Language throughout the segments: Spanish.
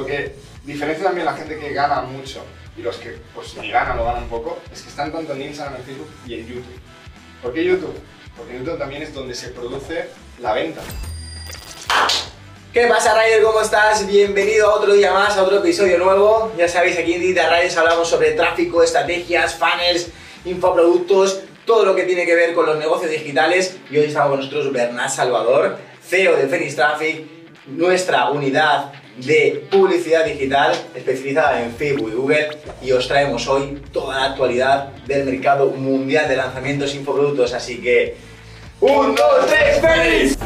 lo que diferencia también la gente que gana mucho y los que pues ni ganan o ganan poco, es que están tanto en Instagram, en Facebook y en YouTube. ¿Por qué YouTube? Porque YouTube también es donde se produce la venta. ¿Qué pasa, Ryder? ¿Cómo estás? Bienvenido a otro día más, a otro episodio nuevo. Ya sabéis, aquí en Digital Riders hablamos sobre tráfico, estrategias, funnels, infoproductos, todo lo que tiene que ver con los negocios digitales. Y hoy estamos con nosotros Bernat Salvador, CEO de Phoenix Traffic, nuestra unidad de publicidad digital especializada en Facebook y Google y os traemos hoy toda la actualidad del mercado mundial de lanzamientos infoproductos. Así que, ¡un, dos, tres, feliz!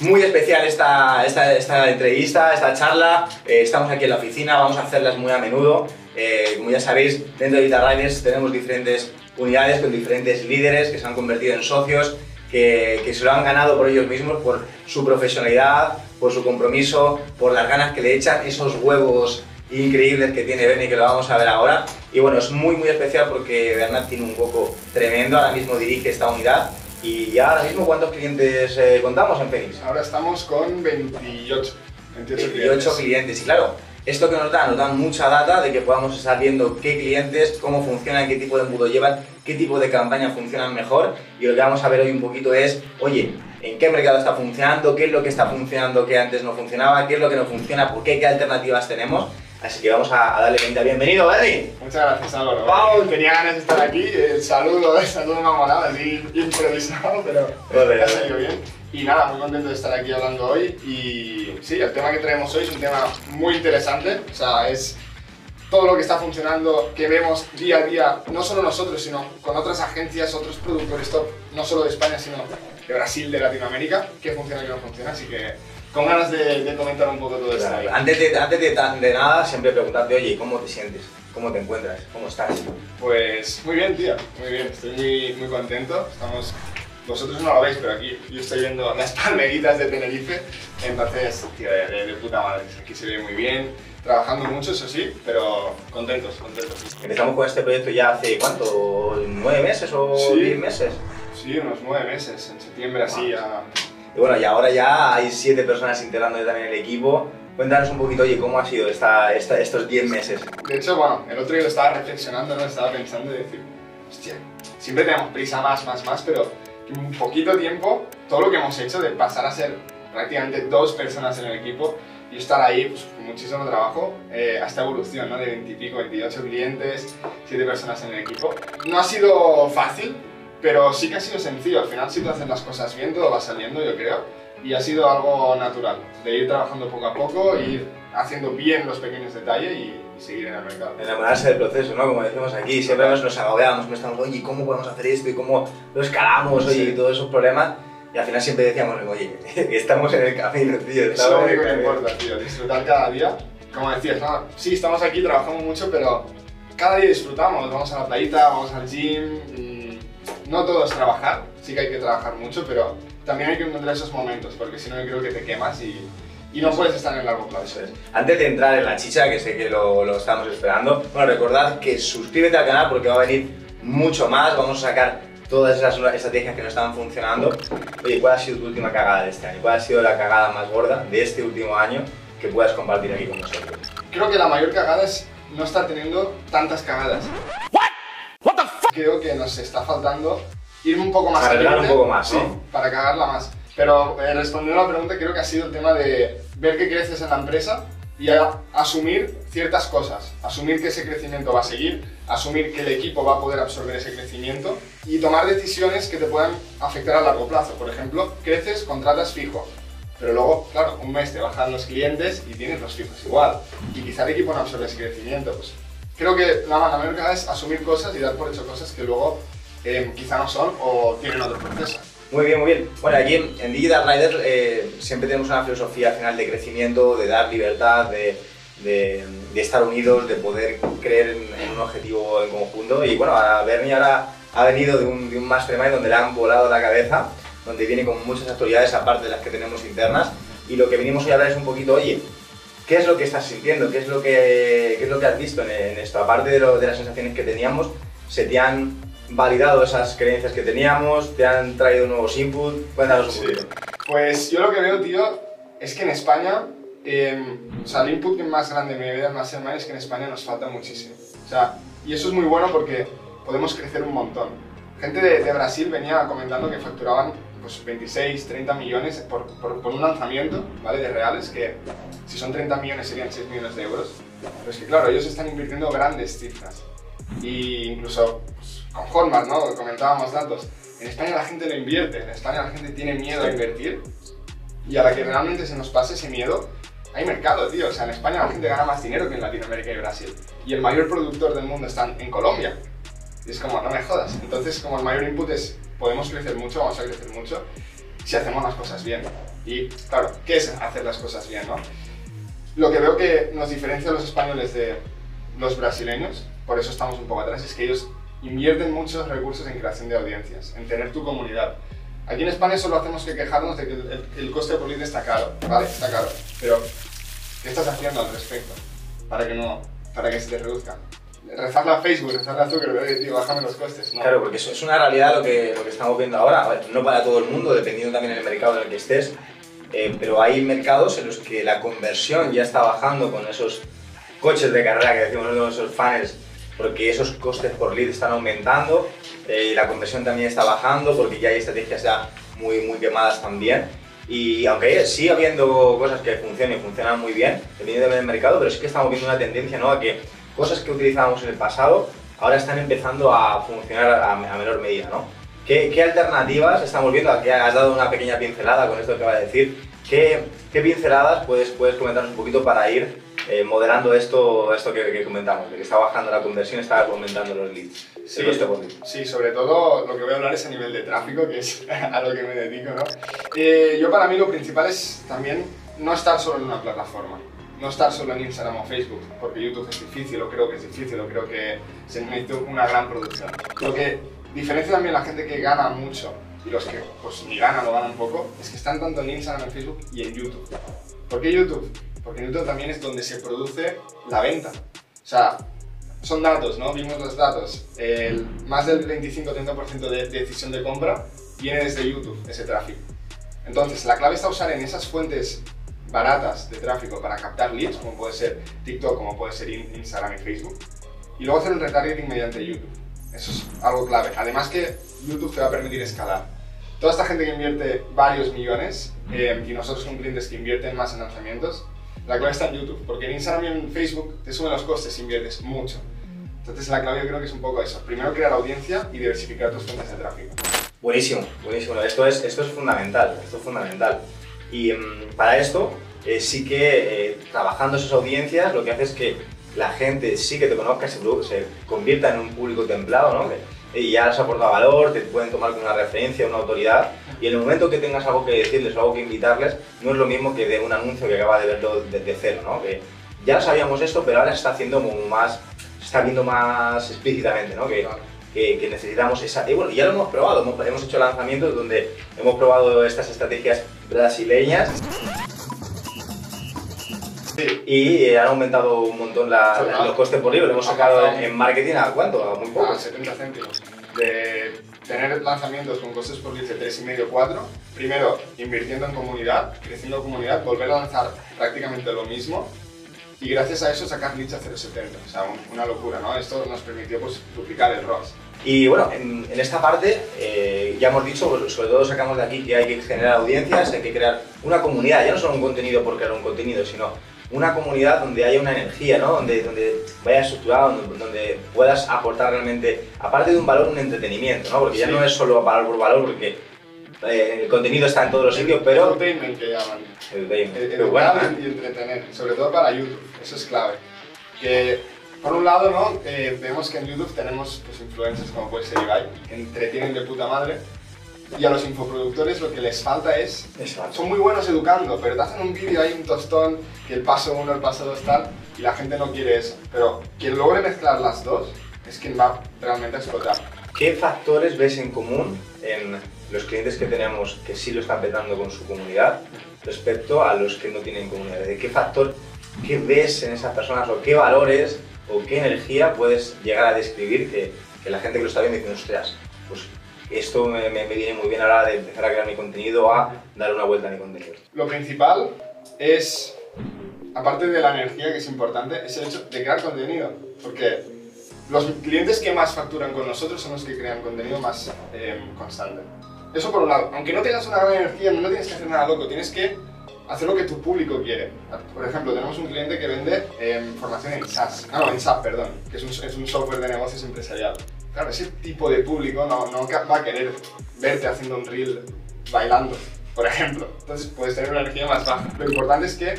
Muy especial esta, esta, entrevista, esta charla. Eh, estamos aquí en la oficina, vamos a hacerlas muy a menudo. Eh, como ya sabéis, dentro de Vita Riders tenemos diferentes unidades con diferentes líderes que se han convertido en socios, que, que se lo han ganado por ellos mismos, por su profesionalidad, por su compromiso, por las ganas que le echan, esos huevos increíbles que tiene Bernie, que lo vamos a ver ahora. Y bueno, es muy muy especial porque Bernat tiene un hueco tremendo, ahora mismo dirige esta unidad y ya ahora mismo, ¿cuántos clientes eh, contamos en Phoenix? Ahora estamos con 28. 28, 28 clientes. Y claro, esto que nos da, nos da mucha data de que podamos estar viendo qué clientes, cómo funcionan, qué tipo de embudo llevan, qué tipo de campaña funcionan mejor. Y lo que vamos a ver hoy un poquito es, oye, en qué mercado está funcionando, qué es lo que está funcionando que antes no funcionaba, qué es lo que no funciona, por qué, qué alternativas tenemos. Así que vamos a, darle cuenta. Bienvenido, Bernie. Muchas gracias, Álvaro. Wow, tenía ganas de estar aquí. El saludo, el saludo me ha molado, así improvisado, pero ha salido bien. Y nada, muy contento de estar aquí hablando hoy. Y sí, el tema que traemos hoy es un tema muy interesante. O sea, es todo lo que está funcionando, que vemos día a día, no solo nosotros, sino con otras agencias, otros productores top, no solo de España, sino de Brasil, de Latinoamérica, qué funciona y qué no funciona. Así que con ganas de, comentar un poco todo esto. Antes, de, antes de, de, nada, siempre preguntarte, oye, ¿cómo te sientes? ¿Cómo te encuentras? ¿Cómo estás? Pues muy bien, tío, muy bien, estoy muy, muy contento. Estamos, vosotros no lo veis, pero aquí yo estoy viendo las palmeritas de Tenerife, entonces, tío, de, puta madre, aquí se ve muy bien. Trabajando mucho, eso sí, pero contentos, contentos. Empezamos con este proyecto ya hace, ¿cuánto? ¿Nueve meses o diez meses? Sí, unos nueve meses, en septiembre así ya y bueno, y ahora ya hay siete personas integrando también el equipo. Cuéntanos un poquito, oye, ¿cómo ha sido esta, estos 10 meses? De hecho, bueno, el otro día lo estaba reflexionando, ¿no? Estaba pensando y decir, hostia, siempre tenemos prisa más, más, más, pero en poquito tiempo, todo lo que hemos hecho de pasar a ser prácticamente dos personas en el equipo y estar ahí pues, con muchísimo trabajo eh, hasta evolución, ¿no? De 20 y pico, 28 clientes, 7 personas en el equipo. No ha sido fácil, pero sí que ha sido sencillo, al final si tú haces las cosas bien todo va saliendo yo creo y ha sido algo natural, de ir trabajando poco a poco, ir haciendo bien los pequeños detalles y, seguir en el mercado. Enamorarse del proceso, ¿no? Como decimos aquí, siempre nos, nos agobiamos, nos estamos, oye, ¿cómo podemos hacer esto? ¿Y cómo lo escalamos? Oye, y todos esos problemas. Y al final siempre decíamos, oye, estamos en el camino, tío. Eso es lo único que importa, tío, disfrutar cada día. Como decías, no, sí, estamos aquí, trabajamos mucho, pero cada día disfrutamos. Vamos a la playita, vamos al gym, no todo es trabajar, sí que hay que trabajar mucho, pero también hay que encontrar esos momentos, porque si no yo creo que te quemas y, y no puedes estar en el largo plazo. Antes de entrar en la chicha, que sé que lo, lo, estamos esperando, bueno, recordad que suscríbete al canal porque va a venir mucho más, vamos a sacar todas esas estrategias que no estaban funcionando. Oye, ¿cuál ha sido tu última cagada de este año? ¿Cuál ha sido la cagada más gorda de este último año que puedas compartir aquí con nosotros? Creo que la mayor cagada es no estar teniendo tantas cagadas. Creo que nos está faltando ir un poco más Para un poco más, Para cagarla más. Pero eh, respondiendo a la pregunta, creo que ha sido el tema de ver que creces en la empresa y asumir ciertas cosas. Asumir que ese crecimiento va a seguir, asumir que el equipo va a poder absorber ese crecimiento y tomar decisiones que te puedan afectar a largo plazo. Por ejemplo, creces, contratas fijo, pero luego, claro, un mes te bajan los clientes y tienes los fijos igual. Y quizá el equipo no absorbe ese crecimiento. Pues creo que la, la mayor es asumir cosas y dar por hecho cosas que luego eh, quizá no son o tienen otro proceso. Muy bien, muy bien. Bueno, aquí en, Digital Rider eh, siempre tenemos una filosofía final de crecimiento, de dar libertad, de, de, estar unidos, de poder creer en, un objetivo en conjunto. Y bueno, a Bernie ahora ha venido de un, de un mastermind donde le han volado la cabeza, donde viene con muchas actualidades aparte de las que tenemos internas. Y lo que venimos hoy a hablar es un poquito, oye, ¿Qué es lo que estás sintiendo? ¿Qué es lo que, qué es lo que has visto en, esto? Aparte de, lo, de, las sensaciones que teníamos, ¿se te han validado esas creencias que teníamos? ¿Te han traído nuevos inputs? Cuéntanos un poquito. Pues yo lo que veo, tío, es que en España, eh, o sea, el input más grande de mi vida, más hermano, es que en España nos falta muchísimo. O sea, y eso es muy bueno porque podemos crecer un montón. Gente de, de Brasil venía comentando que facturaban pues 26, 30 millones por, por, por, un lanzamiento, ¿vale? De reales, que si son 30 millones serían 6 millones de euros. Pero es que claro, ellos están invirtiendo grandes cifras. Y incluso pues, con Hotmart, ¿no? Comentábamos datos. En España la gente lo invierte, en España la gente tiene miedo a invertir. Y a la que realmente se nos pase ese miedo, hay mercado, tío. O sea, en España la gente gana más dinero que en Latinoamérica y Brasil. Y el mayor productor del mundo está en Colombia. Y es como, no me jodas. Entonces, como el mayor input es podemos crecer mucho, vamos a crecer mucho si hacemos las cosas bien. Y claro, ¿qué es hacer las cosas bien? No? Lo que veo que nos diferencia a los españoles de los brasileños, por eso estamos un poco atrás, es que ellos invierten muchos recursos en creación de audiencias, en tener tu comunidad. Aquí en España solo hacemos que quejarnos de que el, el, coste por lead está caro, ¿vale? Está caro. Pero, ¿qué estás haciendo al respecto? Para que, no, para que se te reduzca rezarle a Facebook, rezarle a Zuckerberg, tío, bájame los costes. No. Claro, porque eso es una realidad lo que, lo que estamos viendo ahora. Ver, no para todo el mundo, dependiendo también del mercado en el que estés, eh, pero hay mercados en los que la conversión ya está bajando con esos coches de carrera que decimos esos funnels, porque esos costes por lead están aumentando, eh, la conversión también está bajando porque ya hay estrategias ya muy, muy quemadas también. Y aunque sigue habiendo cosas que funcionan y funcionan muy bien, dependiendo del mercado, pero sí que estamos viendo una tendencia ¿no? a que cosas que utilizábamos en el pasado ahora están empezando a funcionar a, a menor medida, ¿no? ¿Qué, ¿Qué, alternativas estamos viendo? Aquí has dado una pequeña pincelada con esto que va a decir. ¿Qué, qué pinceladas puedes, puedes comentarnos un poquito para ir eh, moderando esto, esto que, que, comentamos? De que está bajando la conversión, está aumentando los leads. Sí, sí, sobre todo lo que voy a hablar es a nivel de tráfico, que es a lo que me dedico, ¿no? Eh, yo para mí lo principal es también no estar solo en una plataforma no estar solo en Instagram o Facebook, porque YouTube es difícil, o creo que es difícil, o creo que se necesita una gran producción. Lo que diferencia también la gente que gana mucho y los que pues ni ganan o ganan poco, es que están tanto en Instagram, en Facebook y en YouTube. ¿Por qué YouTube? Porque en YouTube también es donde se produce la venta. O sea, son datos, ¿no? Vimos los datos. El, más del 25-30% de decisión de compra viene desde YouTube, ese tráfico. Entonces, la clave está usar en esas fuentes baratas de tráfico para captar leads, como puede ser TikTok, como puede ser Instagram y Facebook, y luego hacer el retargeting mediante YouTube. Eso es algo clave. Además que YouTube te va a permitir escalar. Toda esta gente que invierte varios millones, eh, y nosotros con clientes que invierten más en lanzamientos, la clave está en YouTube, porque en Instagram y en Facebook te suben los costes si inviertes mucho. Entonces la clave yo creo que es un poco eso. Primero crear audiencia y diversificar tus fuentes de tráfico. Buenísimo, buenísimo. Esto es, esto es fundamental, esto es fundamental. Y mmm, para esto, eh, sí que eh, trabajando esas audiencias lo que hace es que la gente sí que te conozca, se, se convierta en un público templado, ¿no? y ya les aporta valor, te pueden tomar como una referencia, una autoridad, y en el momento que tengas algo que decirles o algo que invitarles, no es lo mismo que de un anuncio que acaba de verlo desde cero, ¿no? Que ya sabíamos esto, pero ahora se está haciendo como más, se está viendo más explícitamente, ¿no? Que, que, que, necesitamos esa... Y bueno, ya lo hemos probado, hemos, hemos hecho lanzamientos donde hemos probado estas estrategias brasileñas Sí. y eh, han aumentado un montón la, la- los costes por libro. Hemos sacado en, en marketing a cuánto? A muy poco. a 70 céntimos. De tener lanzamientos con costes por de 3,5 4. Primero, invirtiendo en comunidad, creciendo comunidad, volver a lanzar prácticamente lo mismo. Y gracias a eso sacar leads a 0,70. O sea, un- una locura, ¿no? Esto nos permitió pues, duplicar el ROAS. Y bueno, en, en esta parte eh, ya hemos dicho, pues, sobre todo sacamos de aquí que hay que generar audiencias, hay que crear una comunidad, ya no solo un contenido por crear un contenido, sino una comunidad donde haya una energía, ¿no? donde, donde vaya estructurado, donde, donde puedas aportar realmente, aparte de un valor, un entretenimiento, ¿no? porque ya Sí. no es solo valor por valor, porque eh, el contenido está en todos los sitios, pero... Entertainment que llaman. El pero bueno, y entretener, sobre todo para YouTube, eso es clave. Que por un lado, ¿no? Eh, vemos que en YouTube tenemos pues, influencers como puede ser Ibai, que entretienen de puta madre, y a los infoproductores lo que les falta es, Exacto. son muy buenos educando, pero te hacen un vídeo ahí, un tostón, que el paso uno, el paso dos tal, y la gente no quiere eso. Pero quien logre mezclar las dos es quien va realmente a explotar. ¿Qué factores ves en común en los clientes que tenemos que sí lo están petando con su comunidad respecto a los que no tienen comunidad? ¿De qué factor, qué ves en esas personas o qué valores o qué energía puedes llegar a describir que, que la gente que lo está viendo dice, ostras, pues esto me, me, me viene muy bien a la hora de empezar a crear mi contenido, a dar una vuelta a mi contenido. Lo principal es, aparte de la energía que es importante, es el hecho de crear contenido. Porque los clientes que más facturan con nosotros son los que crean contenido más eh, constante. Eso por un lado. Aunque no tengas una gran energía, no tienes que hacer nada loco, tienes que hacer lo que tu público quiere. Por ejemplo, tenemos un cliente que vende eh, formación en SaaS, ah, no, en SAP, perdón, que es un, es un, software de negocios empresarial. Claro, ese tipo de público no, no va a querer verte haciendo un reel bailando, por ejemplo. Entonces puedes tener una energía más baja. Lo importante es que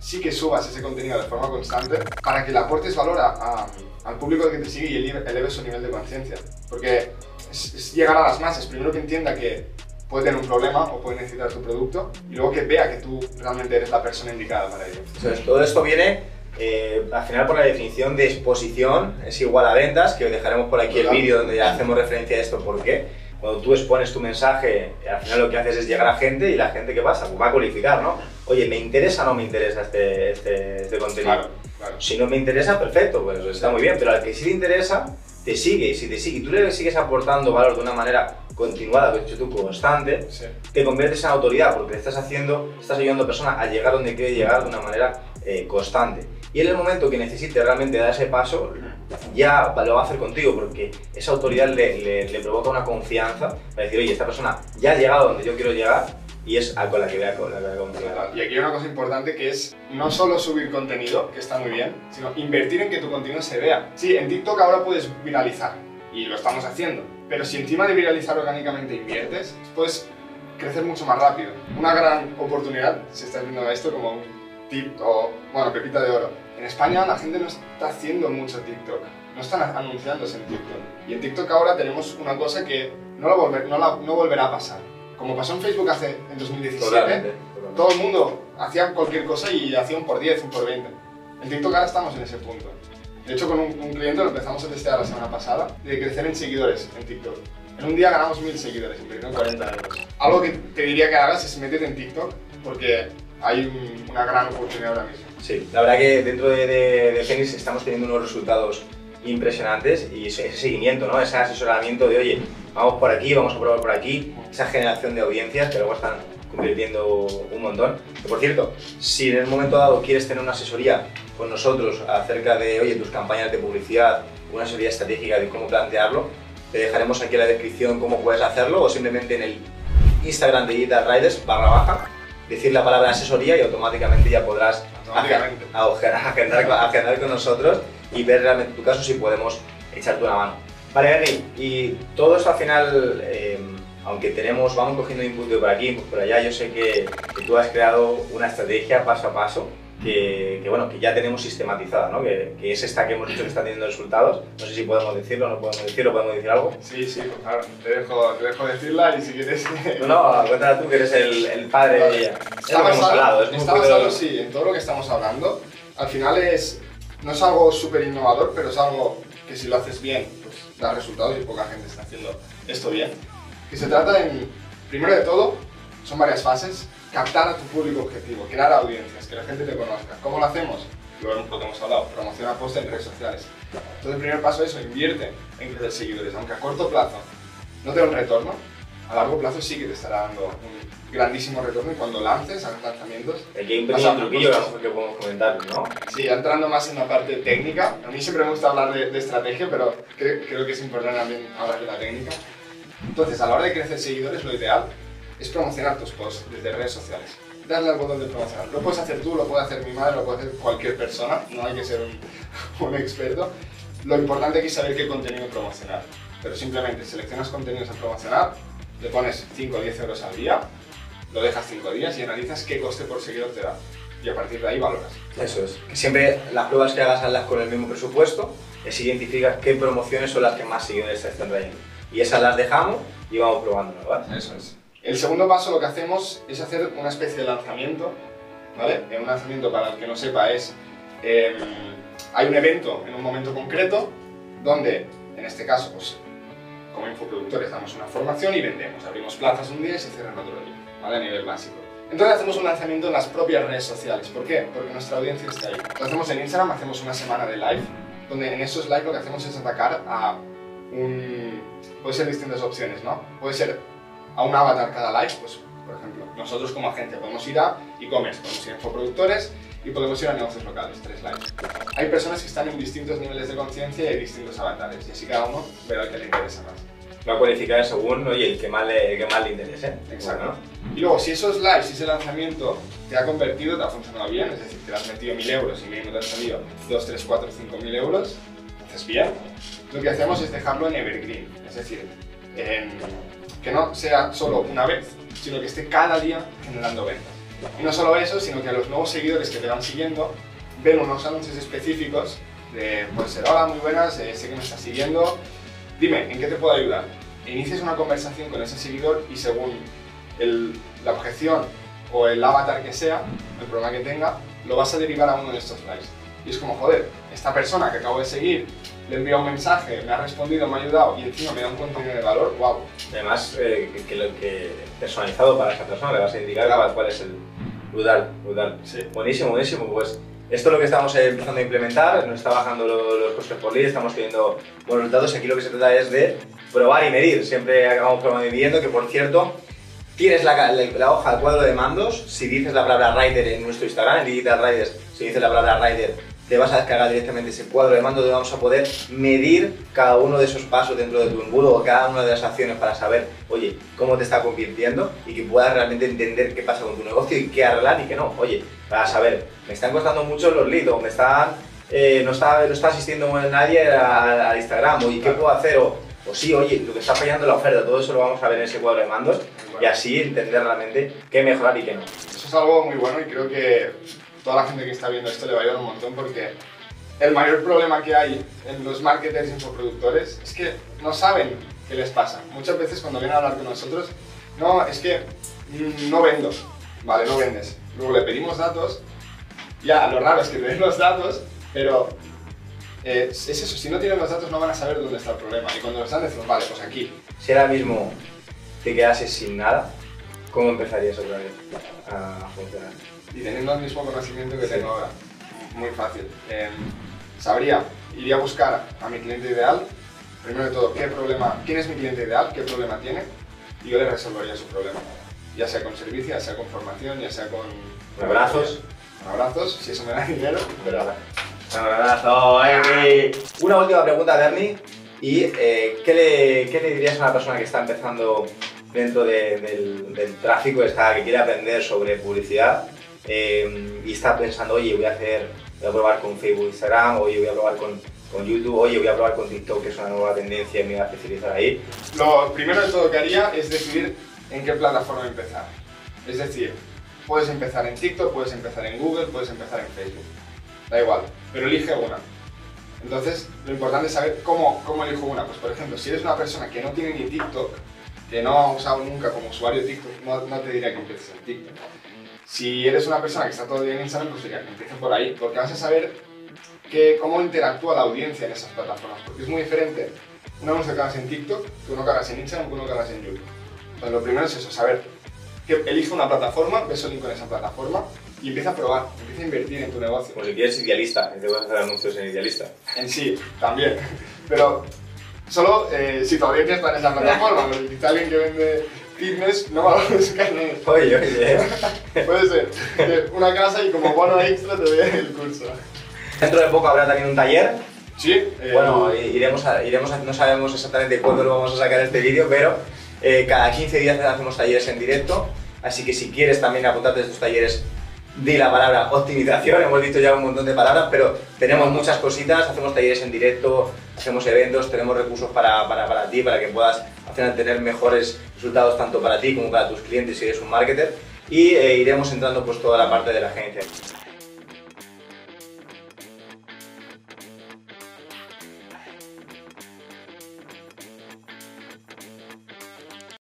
sí que subas ese contenido de forma constante para que le aportes valor a, a, al público que te sigue y eleve su nivel de conciencia. Porque es, es llegar a las masas, primero que entienda que puede tener un problema o puede necesitar tu producto y luego que vea que tú realmente eres la persona indicada para ello. Entonces, todo esto viene eh, al final por la definición de exposición es igual a ventas, que os dejaremos por aquí el vídeo donde ya hacemos referencia a esto, ¿por qué? Cuando tú expones tu mensaje, al final lo que haces es llegar a gente y la gente que pasa, pues va a cualificar, ¿no? Oye, ¿me interesa o no me interesa este, este, este contenido? Claro, claro. Si no me interesa, perfecto, pues está muy bien, pero al que sí le interesa, te sigue, y si te sigue, y tú le sigues aportando valor de una manera continuada, que hecho tú constante, Sí. te conviertes en autoridad porque estás haciendo, estás ayudando a personas a llegar donde quiere llegar de una manera eh, constante. Y en el momento que necesite realmente dar ese paso, ya lo va a hacer contigo porque esa autoridad le, provoca una confianza para decir, oye, esta persona ya ha llegado donde yo quiero llegar y es a con la que voy a, con la que voy a confiar. Total. Y aquí hay una cosa importante que es no solo subir contenido, que está muy bien, sino invertir en que tu contenido se vea. Sí, en TikTok ahora puedes viralizar y lo estamos haciendo, pero si encima de viralizar orgánicamente inviertes, puedes crecer mucho más rápido. Una gran oportunidad, si estás viendo esto como tip o, bueno, pepita de oro. En España la gente no está haciendo mucho TikTok, no están anunciándose en TikTok. Y en TikTok ahora tenemos una cosa que no, la volver- no, la- no volverá a pasar. Como pasó en Facebook hace en 2017, Totalmente. totalmente. todo el mundo hacía cualquier cosa y hacía un por 10, un por 20. En TikTok ahora estamos en ese punto. De hecho, con un, un cliente lo empezamos a testear la semana pasada, de crecer en seguidores en TikTok. En un día ganamos 1000 seguidores, invirtiendo 40 euros. Algo que te diría que hagas es meterte en TikTok, porque hay un- una gran oportunidad ahora mismo. Sí, la verdad que dentro de, de, de Fénix estamos teniendo unos resultados impresionantes y ese, seguimiento, ¿no? ese asesoramiento de, oye, vamos por aquí, vamos a probar por aquí, esa generación de audiencias que luego están convirtiendo un montón. Que, por cierto, si en el momento dado quieres tener una asesoría con nosotros acerca de, oye, tus campañas de publicidad, una asesoría estratégica de cómo plantearlo, te dejaremos aquí en la descripción cómo puedes hacerlo o simplemente en el Instagram de Digital Riders barra baja decir la palabra asesoría y automáticamente ya podrás Automáticamente. agendar, con- agendar con nosotros y ver realmente tu caso si podemos echarte una mano. Vale, Berni, y todo esto al final, eh, aunque tenemos, vamos cogiendo input de por aquí, por allá, yo sé que, que tú has creado una estrategia paso a paso que, que, bueno, que ya tenemos sistematizada, ¿no? que, que es esta que hemos dicho que está teniendo resultados. No sé si podemos decirlo, no podemos decirlo, podemos decir algo. Sí, sí, pues claro, te dejo, te dejo decirla y si quieres... No, no, cuéntala tú que eres el, el padre de ella. Es Está lo que hemos basado, hablado, es está basado, sí, en todo lo que estamos hablando. Al final es, no es algo súper innovador, pero es algo que si lo haces bien, pues da resultados y poca gente está haciendo esto bien. Que se trata en, primero de todo, son varias fases, captar a tu público objetivo, crear audiencias, que la gente te conozca. ¿Cómo lo hacemos? Lo, que hemos hablado, promociona post en redes sociales. Entonces el primer paso es eso, invierte en crecer seguidores, aunque a corto plazo no te da un retorno, a largo plazo sí que te estará dando un grandísimo retorno y cuando lances, hagas lanzamientos, Aquí hay un pequeño a- truquillo que a podemos comentar, ¿no? Sí, entrando más en la parte técnica, a mí siempre me gusta hablar de, de estrategia, pero creo, creo que es importante también hablar de la técnica. Entonces, a la hora de crecer seguidores, lo ideal es promocionar tus posts desde redes sociales. Darle al botón de promocionar. Lo puedes hacer tú, lo puede hacer mi madre, lo puede hacer cualquier persona, no hay que ser un, un experto. Lo importante aquí es saber qué contenido promocionar. Pero simplemente seleccionas contenidos a promocionar, le pones 5 o 10 euros al día, lo dejas 5 días y analizas qué coste por seguidor te da. Y a partir de ahí valoras. Eso es. Que siempre las pruebas que hagas hazlas con el mismo presupuesto, es identificas qué promociones son las que más seguidores te están trayendo. Y esas las dejamos y vamos probando, ¿vale? Eso es. El segundo paso lo que hacemos es hacer una especie de lanzamiento, ¿vale? Un lanzamiento, para el que no sepa, es... eh, hay un evento en un momento concreto donde, en este caso, pues, como infoproductores damos una formación y vendemos. Abrimos plazas un día y se cierran otro día, ¿vale? A nivel básico. Entonces hacemos un lanzamiento en las propias redes sociales. ¿Por qué? Porque nuestra audiencia está ahí. Lo hacemos en Instagram, hacemos una semana de live, donde en esos live lo que hacemos es atacar a un... puede ser distintas opciones, ¿no? Puede ser a un avatar cada live, pues por ejemplo, nosotros como agencia podemos ir a e-commerce, podemos ir a infoproductores y podemos ir a negocios locales, tres lives. Hay personas que están en distintos niveles de conciencia y hay distintos avatares, y así cada uno verá el que le interesa más. Va a cualificar según oye, el que más le, que más le interese. Exacto. Y luego, si esos lives, si ese lanzamiento te ha convertido, te ha funcionado bien, es decir, te has metido 1000 euros y mínimo te han salido 2, 3, 4, 5 mil euros, haces bien. Lo que hacemos es dejarlo en evergreen, es decir, en, que no sea solo una vez, sino que esté cada día generando ventas. Y no solo eso, sino que a los nuevos seguidores que te van siguiendo ven unos anuncios específicos de, puede ser, hola, muy buenas, eh, sé que me estás siguiendo, dime, ¿en qué te puedo ayudar? E inicias una conversación con ese seguidor y según el, la objeción o el avatar que sea, el problema que tenga, lo vas a derivar a uno de estos likes. Y es como, joder, esta persona que acabo de seguir le envía un mensaje, me ha respondido, me ha ayudado y encima me da un contenido de valor, wow. Además, eh, que, lo que personalizado para esa persona le vas a indicar cuál, es el brutal, brutal. Sí. Buenísimo, buenísimo. Pues esto es lo que estamos empezando a implementar, nos está bajando los, costes por lead, estamos teniendo buenos resultados. Aquí lo que se trata es de probar y medir. Siempre acabamos probando y midiendo, que por cierto, tienes la, la, hoja, el cuadro de mandos. Si dices la palabra Rider en nuestro Instagram, en Digital Riders, si dices la palabra Rider, te vas a descargar directamente ese cuadro de mando donde vamos a poder medir cada uno de esos pasos dentro de tu embudo o cada una de las acciones para saber, oye, cómo te está convirtiendo y que puedas realmente entender qué pasa con tu negocio y qué arreglar y qué no. Oye, para saber, me están costando mucho los leads o me están, eh, no, está, no está asistiendo nadie a, Instagram o ¿y qué puedo hacer? O, o sí, oye, lo que está fallando la oferta, todo eso lo vamos a ver en ese cuadro de mandos y así entender realmente qué mejorar y qué no. Eso es algo muy bueno y creo que toda la gente que está viendo esto le va a ayudar un montón porque el mayor problema que hay en los marketers y infoproductores es que no saben qué les pasa. Muchas veces cuando vienen a hablar con nosotros, no, es que no vendo, vale, no vendes. Luego le pedimos datos, ya, lo raro es que te den los datos, pero eh, es eso, si no tienen los datos no van a saber dónde está el problema. Y cuando los dan decimos, vale, pues aquí. Si ahora mismo te quedases sin nada, ¿cómo empezarías otra vez a funcionar? Y teniendo el mismo conocimiento que tengo ahora, muy fácil. Em, sabría, iría a buscar a mi cliente ideal, primero de todo, qué problema, quién es mi cliente ideal, qué problema tiene, y yo le resolvería su problema. Ya sea con servicio, ya sea con formación, ya sea con... Abrazos. Abrazos, si eso me da dinero, pero... Un abrazo, Una última pregunta, Bernie. ¿Y eh, ¿qué, le, ¿qué, le, dirías a una persona que está empezando dentro del, del, tráfico, está, que quiere aprender sobre publicidad Em, y está pensando, oye, voy a hacer, voy a probar con Facebook, Instagram, oye, voy a probar con, con YouTube, oye, voy a probar con TikTok, que es una nueva tendencia y me voy a especializar ahí. Lo primero de todo que haría es decidir en qué plataforma empezar. Es decir, puedes empezar en TikTok, puedes empezar en Google, puedes empezar en Facebook. Da igual, pero elige una. Entonces, lo importante es saber cómo, cómo elijo una. Pues, por ejemplo, si eres una persona que no tiene ni TikTok, que no ha usado nunca como usuario TikTok, no, no te diría que empieces en TikTok. Si eres una persona que está todo el día en Instagram, pues que empiece por ahí, porque vas a saber que, cómo interactúa la audiencia en esas plataformas, porque es muy diferente un anuncio que hagas en TikTok que uno que hagas en Instagram que uno que hagas en YouTube. Entonces, lo primero es eso, saber que elige una plataforma, ves el link con esa plataforma y empieza a probar, empieza a invertir en tu negocio. Como si quieres idealista, que te vas a hacer anuncios en idealista. En sí, también. Pero solo eh, si todavía quieres estar en esa plataforma, porque si alguien que vende fitness, no a buscar Oye, oye. Puede ser. Una casa y como bono extra te doy el curso. Dentro de poco habrá también un taller. Sí. Eh, bueno, iremos a, iremos no sabemos exactamente cuándo lo vamos a sacar este vídeo, pero eh, cada 15 días hacemos talleres en directo. Así que si quieres también apuntarte a estos talleres, di la palabra optimización. Hemos dicho ya un montón de palabras, pero tenemos muchas cositas. Hacemos talleres en directo, hacemos eventos, tenemos recursos para, para, para ti, para que puedas hacer tener mejores resultados tanto para ti como para tus clientes si eres un marketer y eh, iremos entrando pues toda la parte de la agencia.